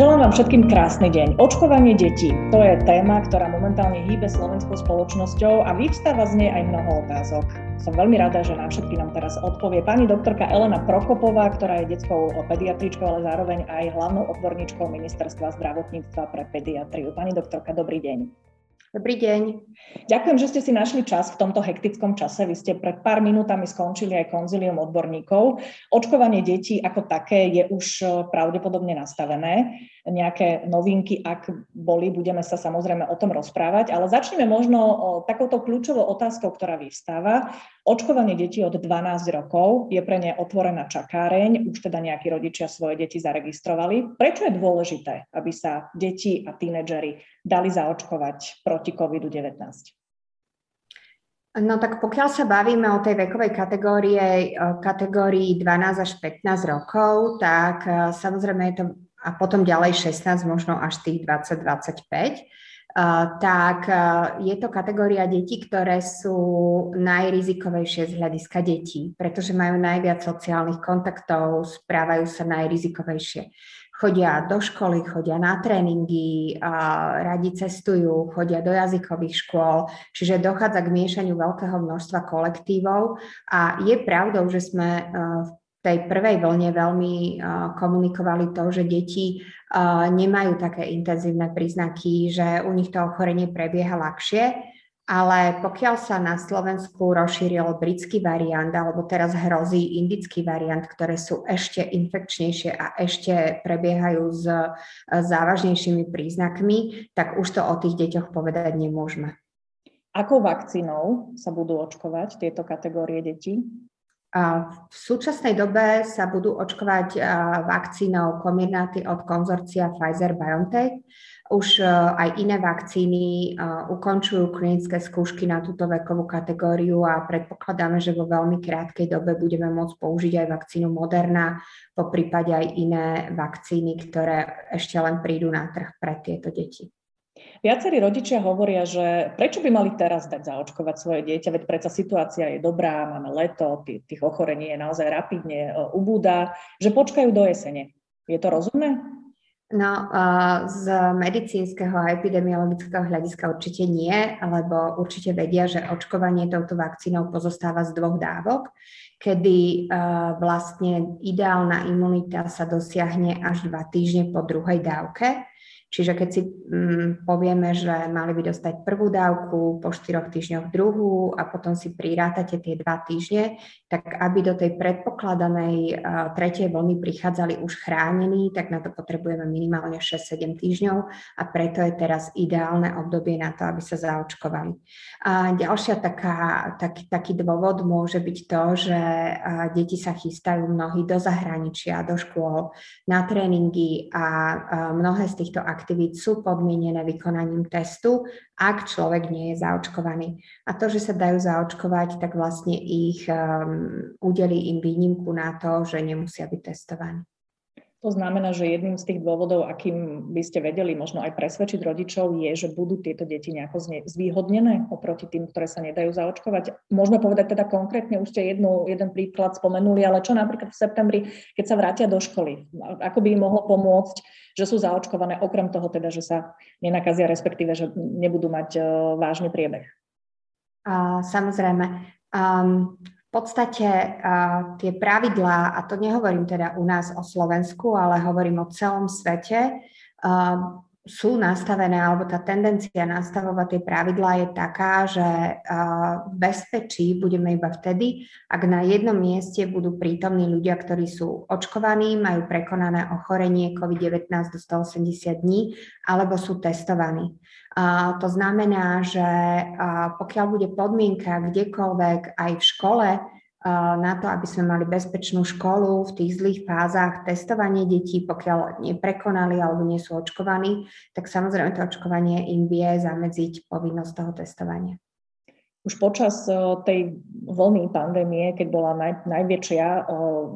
Želám vám všetkým krásny deň. Očkovanie detí, to je téma, ktorá momentálne hýbe slovenskou spoločnosťou a vyvstáva z nej aj mnoho otázok. Som veľmi rada, že nám všetky nám teraz odpovie pani doktorka Elena Prokopová, ktorá je detskou pediatričkou, ale zároveň aj hlavnou odborníčkou Ministerstva zdravotníctva pre pediatriu. Pani doktorka, dobrý deň. Dobrý deň. Ďakujem, že ste si našli čas v tomto hektickom čase. Vy ste pred pár minútami skončili aj konzilium odborníkov. Očkovanie detí ako také je už eh, pravdepodobne nastavené. Nejaké novinky, ak boli, budeme sa samozrejme o tom rozprávať, ale začneme možno takouto kľúčovou otázkou, ktorá vyvstáva. Očkovanie detí od 12 rokov je pre ne otvorená čakáreň, už teda nejakí rodičia svoje deti zaregistrovali. Prečo je dôležité, aby sa deti a tínedžeri dali zaočkovať proti COVID-19? No tak pokiaľ sa bavíme o tej vekovej kategórie, kategórii 12 až 15 rokov, tak e, samozrejme je to a potom ďalej 16, možno až tých 20-25, tak je to kategória detí, ktoré sú najrizikovejšie z hľadiska detí, pretože majú najviac sociálnych kontaktov, správajú sa najrizikovejšie. Chodia do školy, chodia na tréningy, radi cestujú, chodia do jazykových škôl, čiže dochádza k miešaniu veľkého množstva kolektívov. A je pravdou, že sme e, v tej prvej vlne veľmi komunikovali to, že deti nemajú také intenzívne príznaky, že u nich to ochorenie prebieha ľahšie ale pokiaľ sa na Slovensku rozšíril britský variant, alebo teraz hrozí indický variant, ktoré sú ešte infekčnejšie a ešte prebiehajú s závažnejšími príznakmi, tak už to o tých deťoch povedať nemôžeme. Akou vakcínou sa budú očkovať tieto kategórie detí? V súčasnej dobe sa budú očkovať vakcínou Comirnaty od konzorcia Pfizer-BioNTech. Už aj iné vakcíny ukončujú klinické skúšky na túto vekovú kategóriu a predpokladáme, že vo veľmi krátkej dobe budeme môcť použiť aj vakcínu Moderna, po prípade aj iné vakcíny, ktoré ešte len prídu na trh pre tieto deti. Viacerí rodičia hovoria, že prečo by mali teraz dať zaočkovať svoje dieťa, veď predsa situácia je dobrá, máme leto, tých ochorení je naozaj rapidne e, ubúda, že počkajú do jesene. Je to rozumné? No, z medicínskeho a epidemiologického hľadiska určite nie, lebo určite vedia, že očkovanie touto vakcínou pozostáva z dvoch dávok, kedy vlastne ideálna imunita sa dosiahne až dva týždne po druhej dávke Čiže keď si mm, povieme, že mali by dostať prvú dávku, po štyroch týždňoch druhú a potom si prirátate tie dva týždne, tak aby do tej predpokladanej uh, tretej vlny prichádzali už chránení, tak na to potrebujeme minimálne 6-7 týždňov a preto je teraz ideálne obdobie na to, aby sa zaočkovali. A ďalšia taká, tak, taký dôvod môže byť to, že uh, deti sa chystajú mnohí do zahraničia, do škôl, na tréningy a uh, mnohé z týchto aktivít aktivít sú podmienené vykonaním testu, ak človek nie je zaočkovaný. A to, že sa dajú zaočkovať, tak vlastne ich um, udelí im výnimku na to, že nemusia byť testovaní. To znamená, že jedným z tých dôvodov, akým by ste vedeli možno aj presvedčiť rodičov, je, že budú tieto deti nejako zvýhodnené oproti tým, ktoré sa nedajú zaočkovať. Môžeme povedať teda konkrétne, už ste jednu, jeden príklad spomenuli, ale čo napríklad v septembri, keď sa vrátia do školy, ako by im mohlo pomôcť, že sú zaočkované, okrem toho teda, že sa nenakazia, respektíve, že nebudú mať vážny priebeh. A, samozrejme. Um, podstate uh, tie pravidlá, a to nehovorím teda u nás o Slovensku, ale hovorím o celom svete, uh, sú nastavené, alebo tá tendencia nastavovať tie pravidlá je taká, že v bezpečí budeme iba vtedy, ak na jednom mieste budú prítomní ľudia, ktorí sú očkovaní, majú prekonané ochorenie COVID-19 do 180 dní, alebo sú testovaní. To znamená, že pokiaľ bude podmienka kdekoľvek aj v škole na to, aby sme mali bezpečnú školu v tých zlých fázach testovanie detí, pokiaľ neprekonali alebo nie sú očkovaní, tak samozrejme to očkovanie im vie zamedziť povinnosť toho testovania. Už počas tej vlny pandémie, keď bola naj, najväčšia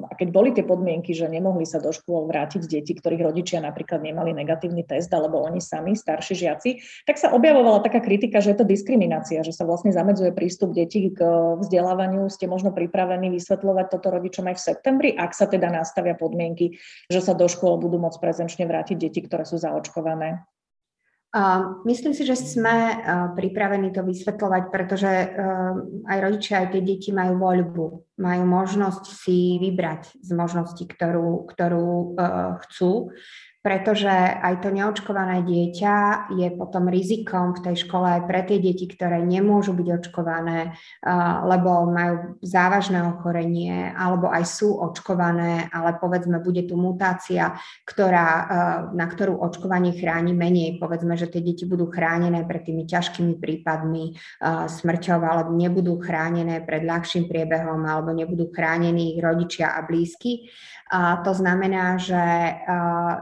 a keď boli tie podmienky, že nemohli sa do škôl vrátiť deti, ktorých rodičia napríklad nemali negatívny test, alebo oni sami, starší žiaci, tak sa objavovala taká kritika, že je to diskriminácia, že sa vlastne zamedzuje prístup detí k vzdelávaniu. Ste možno pripravení vysvetľovať toto rodičom aj v septembri, ak sa teda nastavia podmienky, že sa do škôl budú môcť prezenčne vrátiť deti, ktoré sú zaočkované? Myslím si, že sme pripravení to vysvetľovať, pretože aj rodičia, aj tie deti majú voľbu, majú možnosť si vybrať z možností, ktorú, ktorú chcú pretože aj to neočkované dieťa je potom rizikom v tej škole aj pre tie deti, ktoré nemôžu byť očkované, lebo majú závažné ochorenie, alebo aj sú očkované, ale povedzme, bude tu mutácia, ktorá, na ktorú očkovanie chráni menej. Povedzme, že tie deti budú chránené pred tými ťažkými prípadmi smrťov, alebo nebudú chránené pred ľahším priebehom, alebo nebudú chránení ich rodičia a blízky. To znamená, že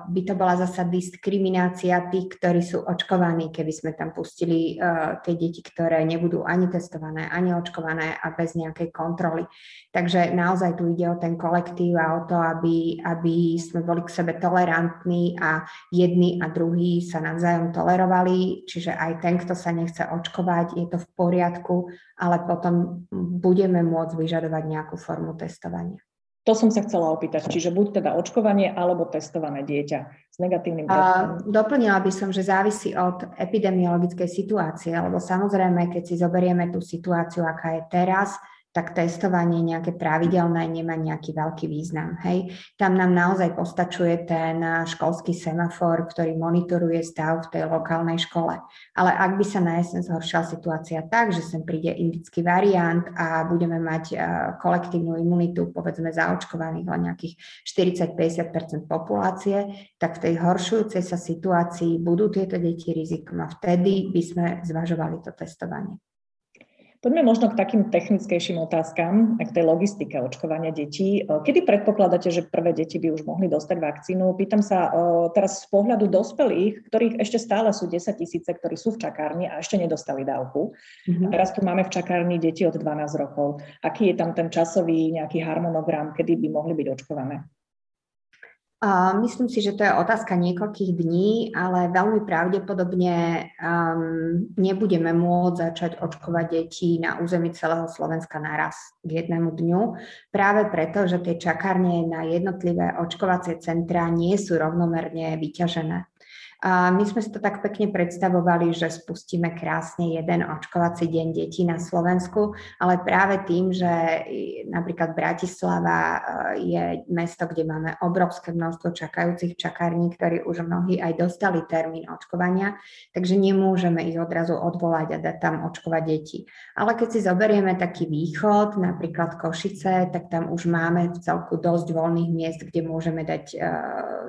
by to bola zasa diskriminácia tých, ktorí sú očkovaní, keby sme tam pustili tie deti, ktoré nebudú ani testované, ani očkované a bez nejakej kontroly. Takže naozaj tu ide o ten kolektív a o to, aby, aby sme boli k sebe tolerantní a jedni a druhí sa navzájom tolerovali, čiže aj ten, kto sa nechce očkovať, je to v poriadku, ale potom budeme môcť vyžadovať nejakú formu testovania. To som sa chcela opýtať, čiže buď teda očkovanie alebo testované dieťa s negatívnym testom. Doplnila by som, že závisí od epidemiologickej situácie, lebo samozrejme, keď si zoberieme tú situáciu, aká je teraz, tak testovanie nejaké pravidelné nemá nejaký veľký význam. Hej. Tam nám naozaj postačuje ten školský semafor, ktorý monitoruje stav v tej lokálnej škole. Ale ak by sa na jeseň zhoršila situácia tak, že sem príde indický variant a budeme mať uh, kolektívnu imunitu, povedzme zaočkovaných len nejakých 40-50% populácie, tak v tej horšujúcej sa situácii budú tieto deti rizikom a vtedy by sme zvažovali to testovanie. Poďme možno k takým technickejším otázkam, k tej logistike očkovania detí. Kedy predpokladáte, že prvé deti by už mohli dostať vakcínu? Pýtam sa teraz z pohľadu dospelých, ktorých ešte stále sú 10 tisíce, ktorí sú v čakárni a ešte nedostali dávku. Mm-hmm. A teraz tu máme v čakárni deti od 12 rokov. Aký je tam ten časový nejaký harmonogram, kedy by mohli byť očkované? Myslím si, že to je otázka niekoľkých dní, ale veľmi pravdepodobne um, nebudeme môcť začať očkovať deti na území celého Slovenska naraz k jednému dňu, práve preto, že tie čakárne na jednotlivé očkovacie centrá nie sú rovnomerne vyťažené. My sme si to tak pekne predstavovali, že spustíme krásne jeden očkovací deň detí na Slovensku, ale práve tým, že napríklad Bratislava e, je mesto, kde máme obrovské množstvo čakajúcich čakární, ktorí už mnohí aj dostali termín očkovania, takže nemôžeme ich odrazu odvolať a dať tam očkovať deti. Ale keď si zoberieme taký východ, napríklad Košice, tak tam už máme v celku dosť voľných miest, kde môžeme dať uh,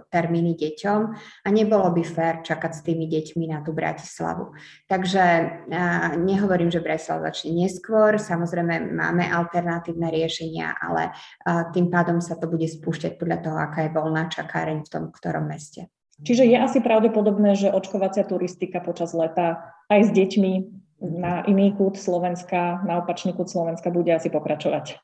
termíny deťom a nebolo by fér fér čakať s tými deťmi na tú Bratislavu. Takže nehovorím, že Bratislava začne neskôr, samozrejme máme alternatívne riešenia, ale tým pádom sa to bude spúšťať podľa toho, aká je voľná čakáreň v tom ktorom meste. Čiže je asi pravdepodobné, že očkovacia turistika počas leta aj s deťmi na iný kút Slovenska, na opačný kút Slovenska bude asi pokračovať.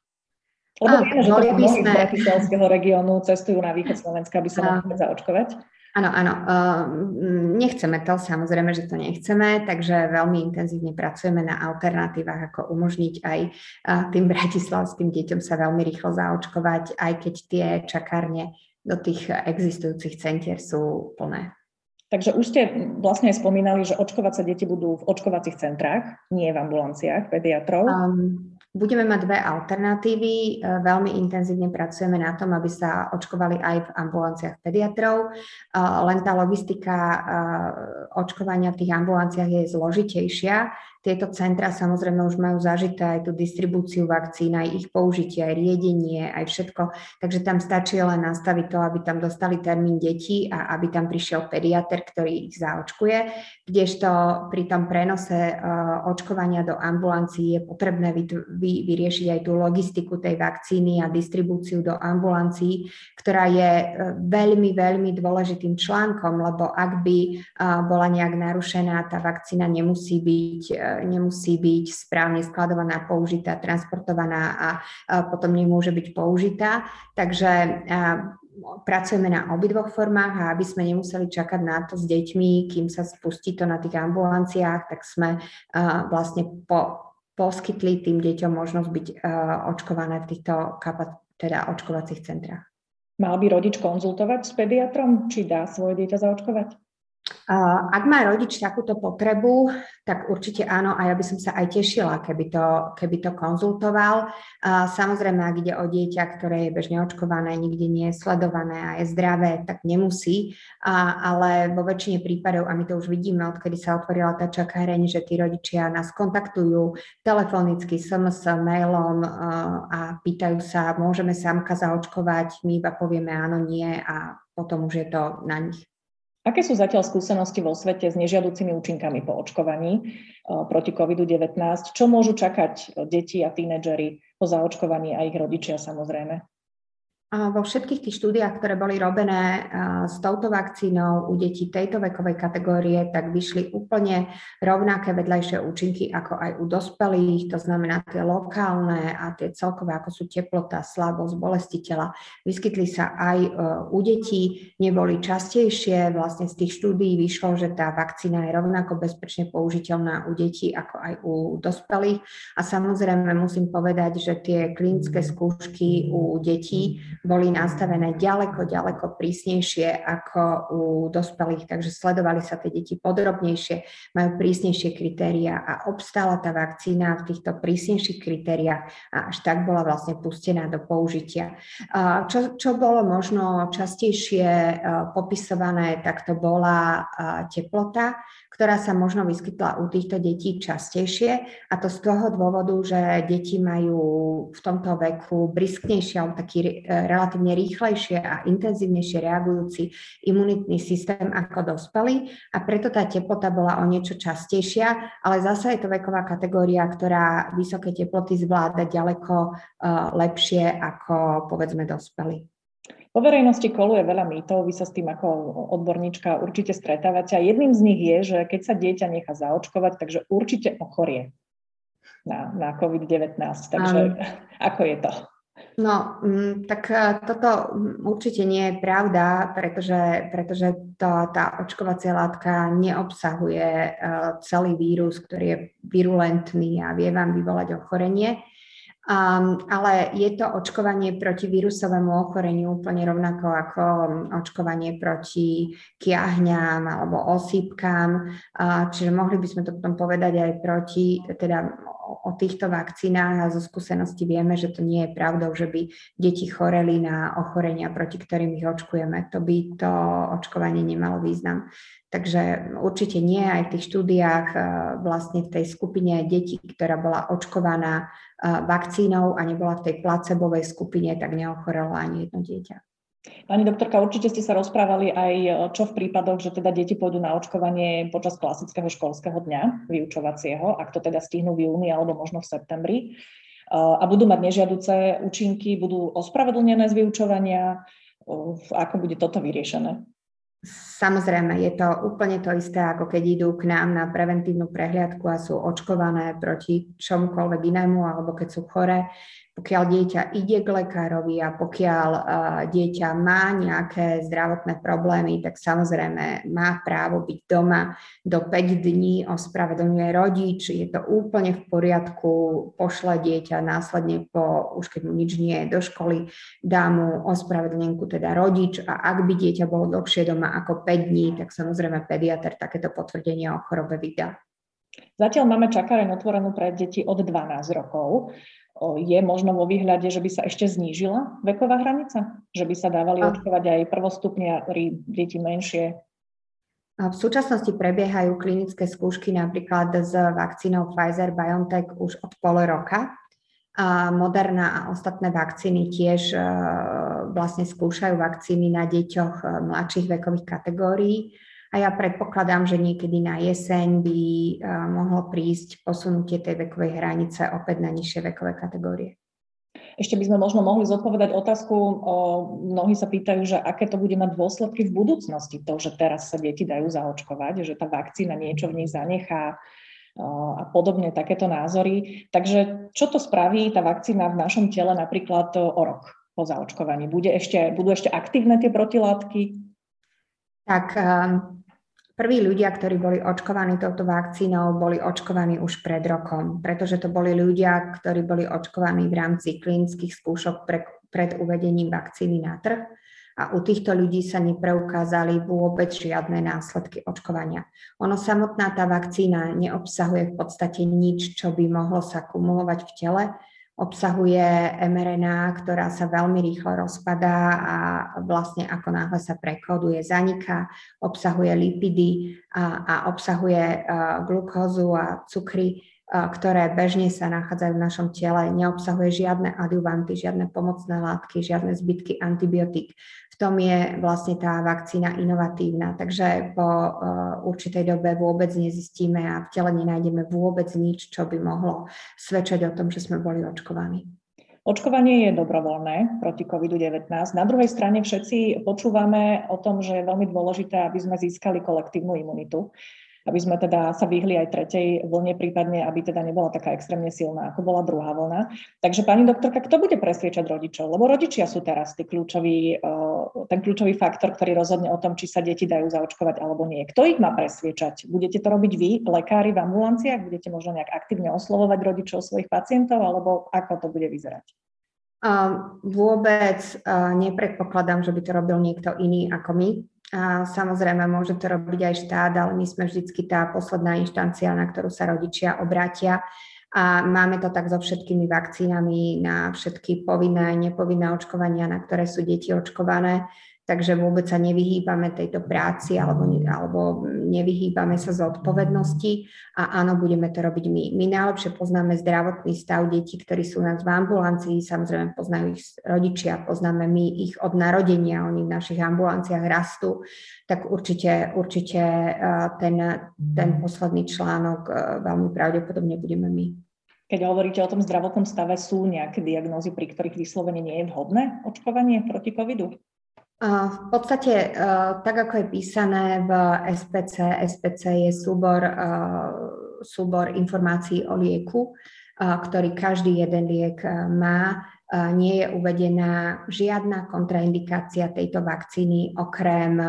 Lebo vieme, že to z bratislavského regiónu cestujú na východ Slovenska, aby sa mohli zaočkovať. Áno, áno. Ehm, nechceme to, samozrejme, že to nechceme, takže veľmi intenzívne pracujeme na alternatívach, ako umožniť aj tým bratislavským deťom sa veľmi rýchlo zaočkovať, aj keď tie čakárne do tých existujúcich centier sú plné. Takže už ste vlastne spomínali, že očkovať sa deti budú v očkovacích centrách, nie v ambulanciách pediatrov. Um, Budeme mať dve alternatívy. E, veľmi intenzívne pracujeme na tom, aby sa očkovali aj v ambulanciách pediatrov. E, len tá logistika e, očkovania v tých ambulanciách je zložitejšia tieto centra samozrejme už majú zažité aj tú distribúciu vakcín, aj ich použitie, aj riedenie, aj všetko. Takže tam stačí len nastaviť to, aby tam dostali termín detí a aby tam prišiel pediatr, ktorý ich zaočkuje. Kdežto pri tom prenose uh, očkovania do ambulancií je potrebné vy, vy, vyriešiť aj tú logistiku tej vakcíny a distribúciu do ambulancií, ktorá je uh, veľmi, veľmi dôležitým článkom, lebo ak by uh, bola nejak narušená, tá vakcína nemusí byť nemusí byť správne skladovaná, použitá, transportovaná a potom nemôže byť použitá. Takže pracujeme na obidvoch formách a aby sme nemuseli čakať na to s deťmi, kým sa spustí to na tých ambulanciách, tak sme vlastne po, poskytli tým deťom možnosť byť očkované v týchto kapac- teda očkovacích centrách. Mal by rodič konzultovať s pediatrom, či dá svoje dieťa zaočkovať? Ak má rodič takúto potrebu, tak určite áno a ja by som sa aj tešila, keby to, keby to konzultoval. Samozrejme, ak ide o dieťa, ktoré je bežne očkované, nikde nie je sledované a je zdravé, tak nemusí, ale vo väčšine prípadov, a my to už vidíme, odkedy sa otvorila tá čakáreň, že tí rodičia nás kontaktujú telefonicky, SMS, mailom a pýtajú sa, môžeme samka zaočkovať, my iba povieme áno, nie a potom už je to na nich. Aké sú zatiaľ skúsenosti vo svete s nežiaducimi účinkami po očkovaní e, proti COVID-19? Čo môžu čakať deti a tínedžeri po zaočkovaní a ich rodičia samozrejme? Vo všetkých tých štúdiách, ktoré boli robené s touto vakcínou u detí tejto vekovej kategórie, tak vyšli úplne rovnaké vedľajšie účinky ako aj u dospelých, to znamená tie lokálne a tie celkové, ako sú teplota, slabosť, bolesti tela. Vyskytli sa aj e, u detí, neboli častejšie. Vlastne z tých štúdií vyšlo, že tá vakcína je rovnako bezpečne použiteľná u detí ako aj u dospelých. A samozrejme musím povedať, že tie klinické skúšky u detí boli nastavené ďaleko, ďaleko prísnejšie ako u dospelých, takže sledovali sa tie deti podrobnejšie, majú prísnejšie kritéria a obstála tá vakcína v týchto prísnejších kritériách a až tak bola vlastne pustená do použitia. Čo, čo bolo možno častejšie popisované, tak to bola teplota, ktorá sa možno vyskytla u týchto detí častejšie a to z toho dôvodu, že deti majú v tomto veku brisknejšie alebo taký e, relatívne rýchlejšie a intenzívnejšie reagujúci imunitný systém ako dospelí a preto tá teplota bola o niečo častejšia, ale zase je to veková kategória, ktorá vysoké teploty zvláda ďaleko e, lepšie ako povedzme dospelí. Po verejnosti koluje veľa mýtov, vy sa s tým ako odborníčka určite stretávate a jedným z nich je, že keď sa dieťa nechá zaočkovať, takže určite ochorie na, na COVID-19. Takže um, ako je to? No, mm, tak e, toto určite nie je pravda, pretože, pretože to, tá očkovacia látka neobsahuje e, celý vírus, ktorý je virulentný a vie vám vyvolať ochorenie. Um, ale je to očkovanie proti vírusovému ochoreniu úplne rovnako ako očkovanie proti kiahňam alebo osýpkam. Uh, čiže mohli by sme to potom povedať aj proti, teda o, týchto vakcínach a zo skúsenosti vieme, že to nie je pravdou, že by deti choreli na ochorenia, proti ktorým ich očkujeme. To by to očkovanie nemalo význam. Takže určite nie aj v tých štúdiách vlastne v tej skupine detí, ktorá bola očkovaná vakcínou a nebola v tej placebovej skupine, tak neochorelo ani jedno dieťa. Pani doktorka, určite ste sa rozprávali aj čo v prípadoch, že teda deti pôjdu na očkovanie počas klasického školského dňa vyučovacieho, ak to teda stihnú v júni alebo možno v septembri. A budú mať nežiaduce účinky, budú ospravedlnené z vyučovania, ako bude toto vyriešené? Samozrejme, je to úplne to isté, ako keď idú k nám na preventívnu prehliadku a sú očkované proti čomukoľvek inému, alebo keď sú chore pokiaľ dieťa ide k lekárovi a pokiaľ uh, dieťa má nejaké zdravotné problémy, tak samozrejme má právo byť doma do 5 dní, ospravedlňuje rodič, je to úplne v poriadku, pošle dieťa následne po, už keď mu nič nie je do školy, dá mu ospravedlnenku teda rodič a ak by dieťa bolo dlhšie doma ako 5 dní, tak samozrejme pediatr takéto potvrdenie o chorobe vydá. Zatiaľ máme čakareň otvorenú pre deti od 12 rokov je možno vo výhľade, že by sa ešte znížila veková hranica? Že by sa dávali očkovať aj prvostupniari, deti menšie? V súčasnosti prebiehajú klinické skúšky napríklad s vakcínou Pfizer-BioNTech už od pol roka. A Moderna a ostatné vakcíny tiež e, vlastne skúšajú vakcíny na deťoch e, mladších vekových kategórií a ja predpokladám, že niekedy na jeseň by eh, mohlo prísť posunutie tej vekovej hranice opäť na nižšie vekové kategórie. Ešte by sme možno mohli zodpovedať otázku, o, mnohí sa pýtajú, že aké to bude mať dôsledky v budúcnosti, to, že teraz sa deti dajú zaočkovať, že tá vakcína niečo v nich zanechá, a podobne takéto názory. Takže čo to spraví tá vakcína v našom tele napríklad o rok po zaočkovaní? Bude ešte, budú ešte aktívne tie protilátky? Tak um, prví ľudia, ktorí boli očkovaní touto vakcínou, boli očkovaní už pred rokom, pretože to boli ľudia, ktorí boli očkovaní v rámci klinických skúšok pre, pred uvedením vakcíny na trh a u týchto ľudí sa nepreukázali vôbec žiadne následky očkovania. Ono samotná tá vakcína neobsahuje v podstate nič, čo by mohlo sa kumulovať v tele. Obsahuje mRNA, ktorá sa veľmi rýchlo rozpadá a vlastne ako náhle sa prekoduje, zaniká, obsahuje lipidy a, a obsahuje uh, glukózu a cukry, ktoré bežne sa nachádzajú v našom tele, neobsahuje žiadne adjuvanty, žiadne pomocné látky, žiadne zbytky antibiotík. Tom je vlastne tá vakcína inovatívna, takže po určitej dobe vôbec nezistíme a v tele nenájdeme vôbec nič, čo by mohlo svedčať o tom, že sme boli očkovaní. Očkovanie je dobrovoľné proti COVID-19. Na druhej strane všetci počúvame o tom, že je veľmi dôležité, aby sme získali kolektívnu imunitu aby sme teda sa vyhli aj tretej vlne, prípadne aby teda nebola taká extrémne silná, ako bola druhá vlna. Takže pani doktorka, kto bude presviečať rodičov? Lebo rodičia sú teraz kľúčový, eh, ten kľúčový faktor, ktorý rozhodne o tom, či sa deti dajú zaočkovať alebo nie. Kto ich má presviečať? Budete to robiť vy, lekári v ambulanciách? Budete možno nejak aktívne oslovovať rodičov svojich pacientov, alebo ako to bude vyzerať? Vôbec uh, nepredpokladám, že by to robil niekto iný ako my. Samozrejme, môže to robiť aj štát, ale my sme vždycky tá posledná inštancia, na ktorú sa rodičia obrátia. A máme to tak so všetkými vakcínami na všetky povinné a nepovinné očkovania, na ktoré sú deti očkované takže vôbec sa nevyhýbame tejto práci alebo, alebo nevyhýbame sa z odpovednosti a áno, budeme to robiť my. My najlepšie poznáme zdravotný stav detí, ktorí sú nás v ambulancii, samozrejme poznajú ich rodičia, poznáme my ich od narodenia, oni v našich ambulanciách rastú, tak určite, určite eh, ten, ten posledný článok eh, veľmi pravdepodobne budeme my. Keď hovoríte o tom zdravotnom stave, sú nejaké diagnózy, pri ktorých vyslovene nie je vhodné očkovanie proti covidu? V podstate, tak ako je písané v SPC, SPC je súbor, súbor informácií o lieku, ktorý každý jeden liek má. Nie je uvedená žiadna kontraindikácia tejto vakcíny okrem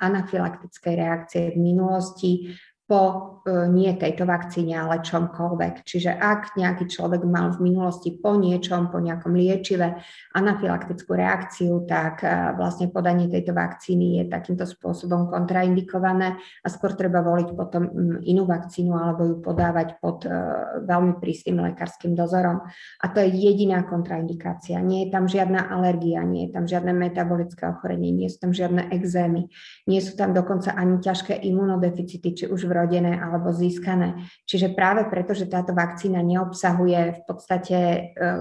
anafylaktickej reakcie v minulosti, po e, nie tejto vakcíne, ale čomkoľvek. Čiže ak nejaký človek mal v minulosti po niečom, po nejakom liečive anafylaktickú reakciu, tak e, vlastne podanie tejto vakcíny je takýmto spôsobom kontraindikované a skôr treba voliť potom inú vakcínu alebo ju podávať pod e, veľmi prísnym lekárskym dozorom. A to je jediná kontraindikácia. Nie je tam žiadna alergia, nie je tam žiadne metabolické ochorenie, nie sú tam žiadne exémy, nie sú tam dokonca ani ťažké imunodeficity, či už v vrodené alebo získané. Čiže práve preto, že táto vakcína neobsahuje v podstate e,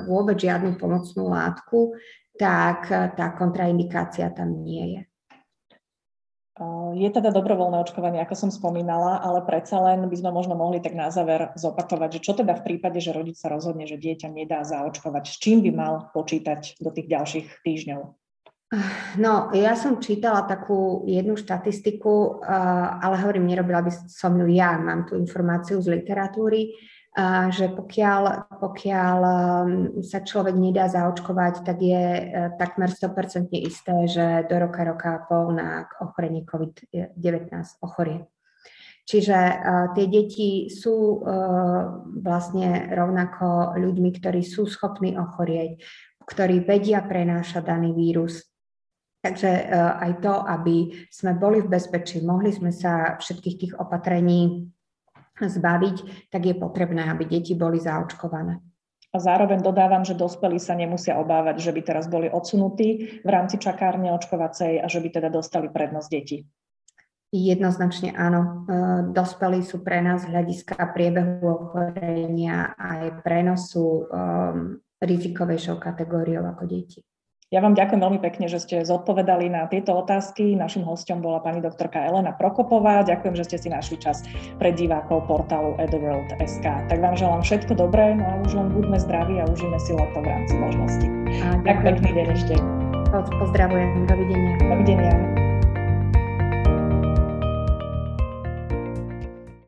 vôbec žiadnu pomocnú látku, tak e, tá kontraindikácia tam nie je. Je teda dobrovoľné očkovanie, ako som spomínala, ale predsa len by sme možno mohli tak na záver zopakovať, že čo teda v prípade, že rodič sa rozhodne, že dieťa nedá zaočkovať, s čím by mal počítať do tých ďalších týždňov? No, ja som čítala takú jednu štatistiku, ale hovorím, nerobila by som ju ja, mám tú informáciu z literatúry, že pokiaľ, pokiaľ um, sa človek nedá zaočkovať, tak je e, takmer 100% isté, že do roka, roka a pol na ochorenie COVID-19 ochorie. Čiže uh, tie deti sú uh, vlastne rovnako ľuďmi, ktorí sú schopní ochorieť, ktorí vedia prenášať daný vírus, Takže e, aj to, aby sme boli v bezpečí, mohli sme sa všetkých tých opatrení zbaviť, tak je potrebné, aby deti boli zaočkované. A zároveň dodávam, že dospelí sa nemusia obávať, že by teraz boli odsunutí v rámci čakárne očkovacej a že by teda dostali prednosť deti. Jednoznačne áno. E, dospelí sú pre nás hľadiska priebehu ochorenia aj prenosu um, rizikovejšou kategóriou ako deti. Ja vám ďakujem veľmi pekne, že ste zodpovedali na tieto otázky. Našim hostom bola pani doktorka Elena Prokopová. Ďakujem, že ste si našli čas pre divákov portálu etherworld.sk. Tak vám želám všetko dobré, no a už len buďme zdraví a užíme si leto v rámci možností. Tak pekný deň ešte. Pozdravujem, dovidenia. Dovidenia.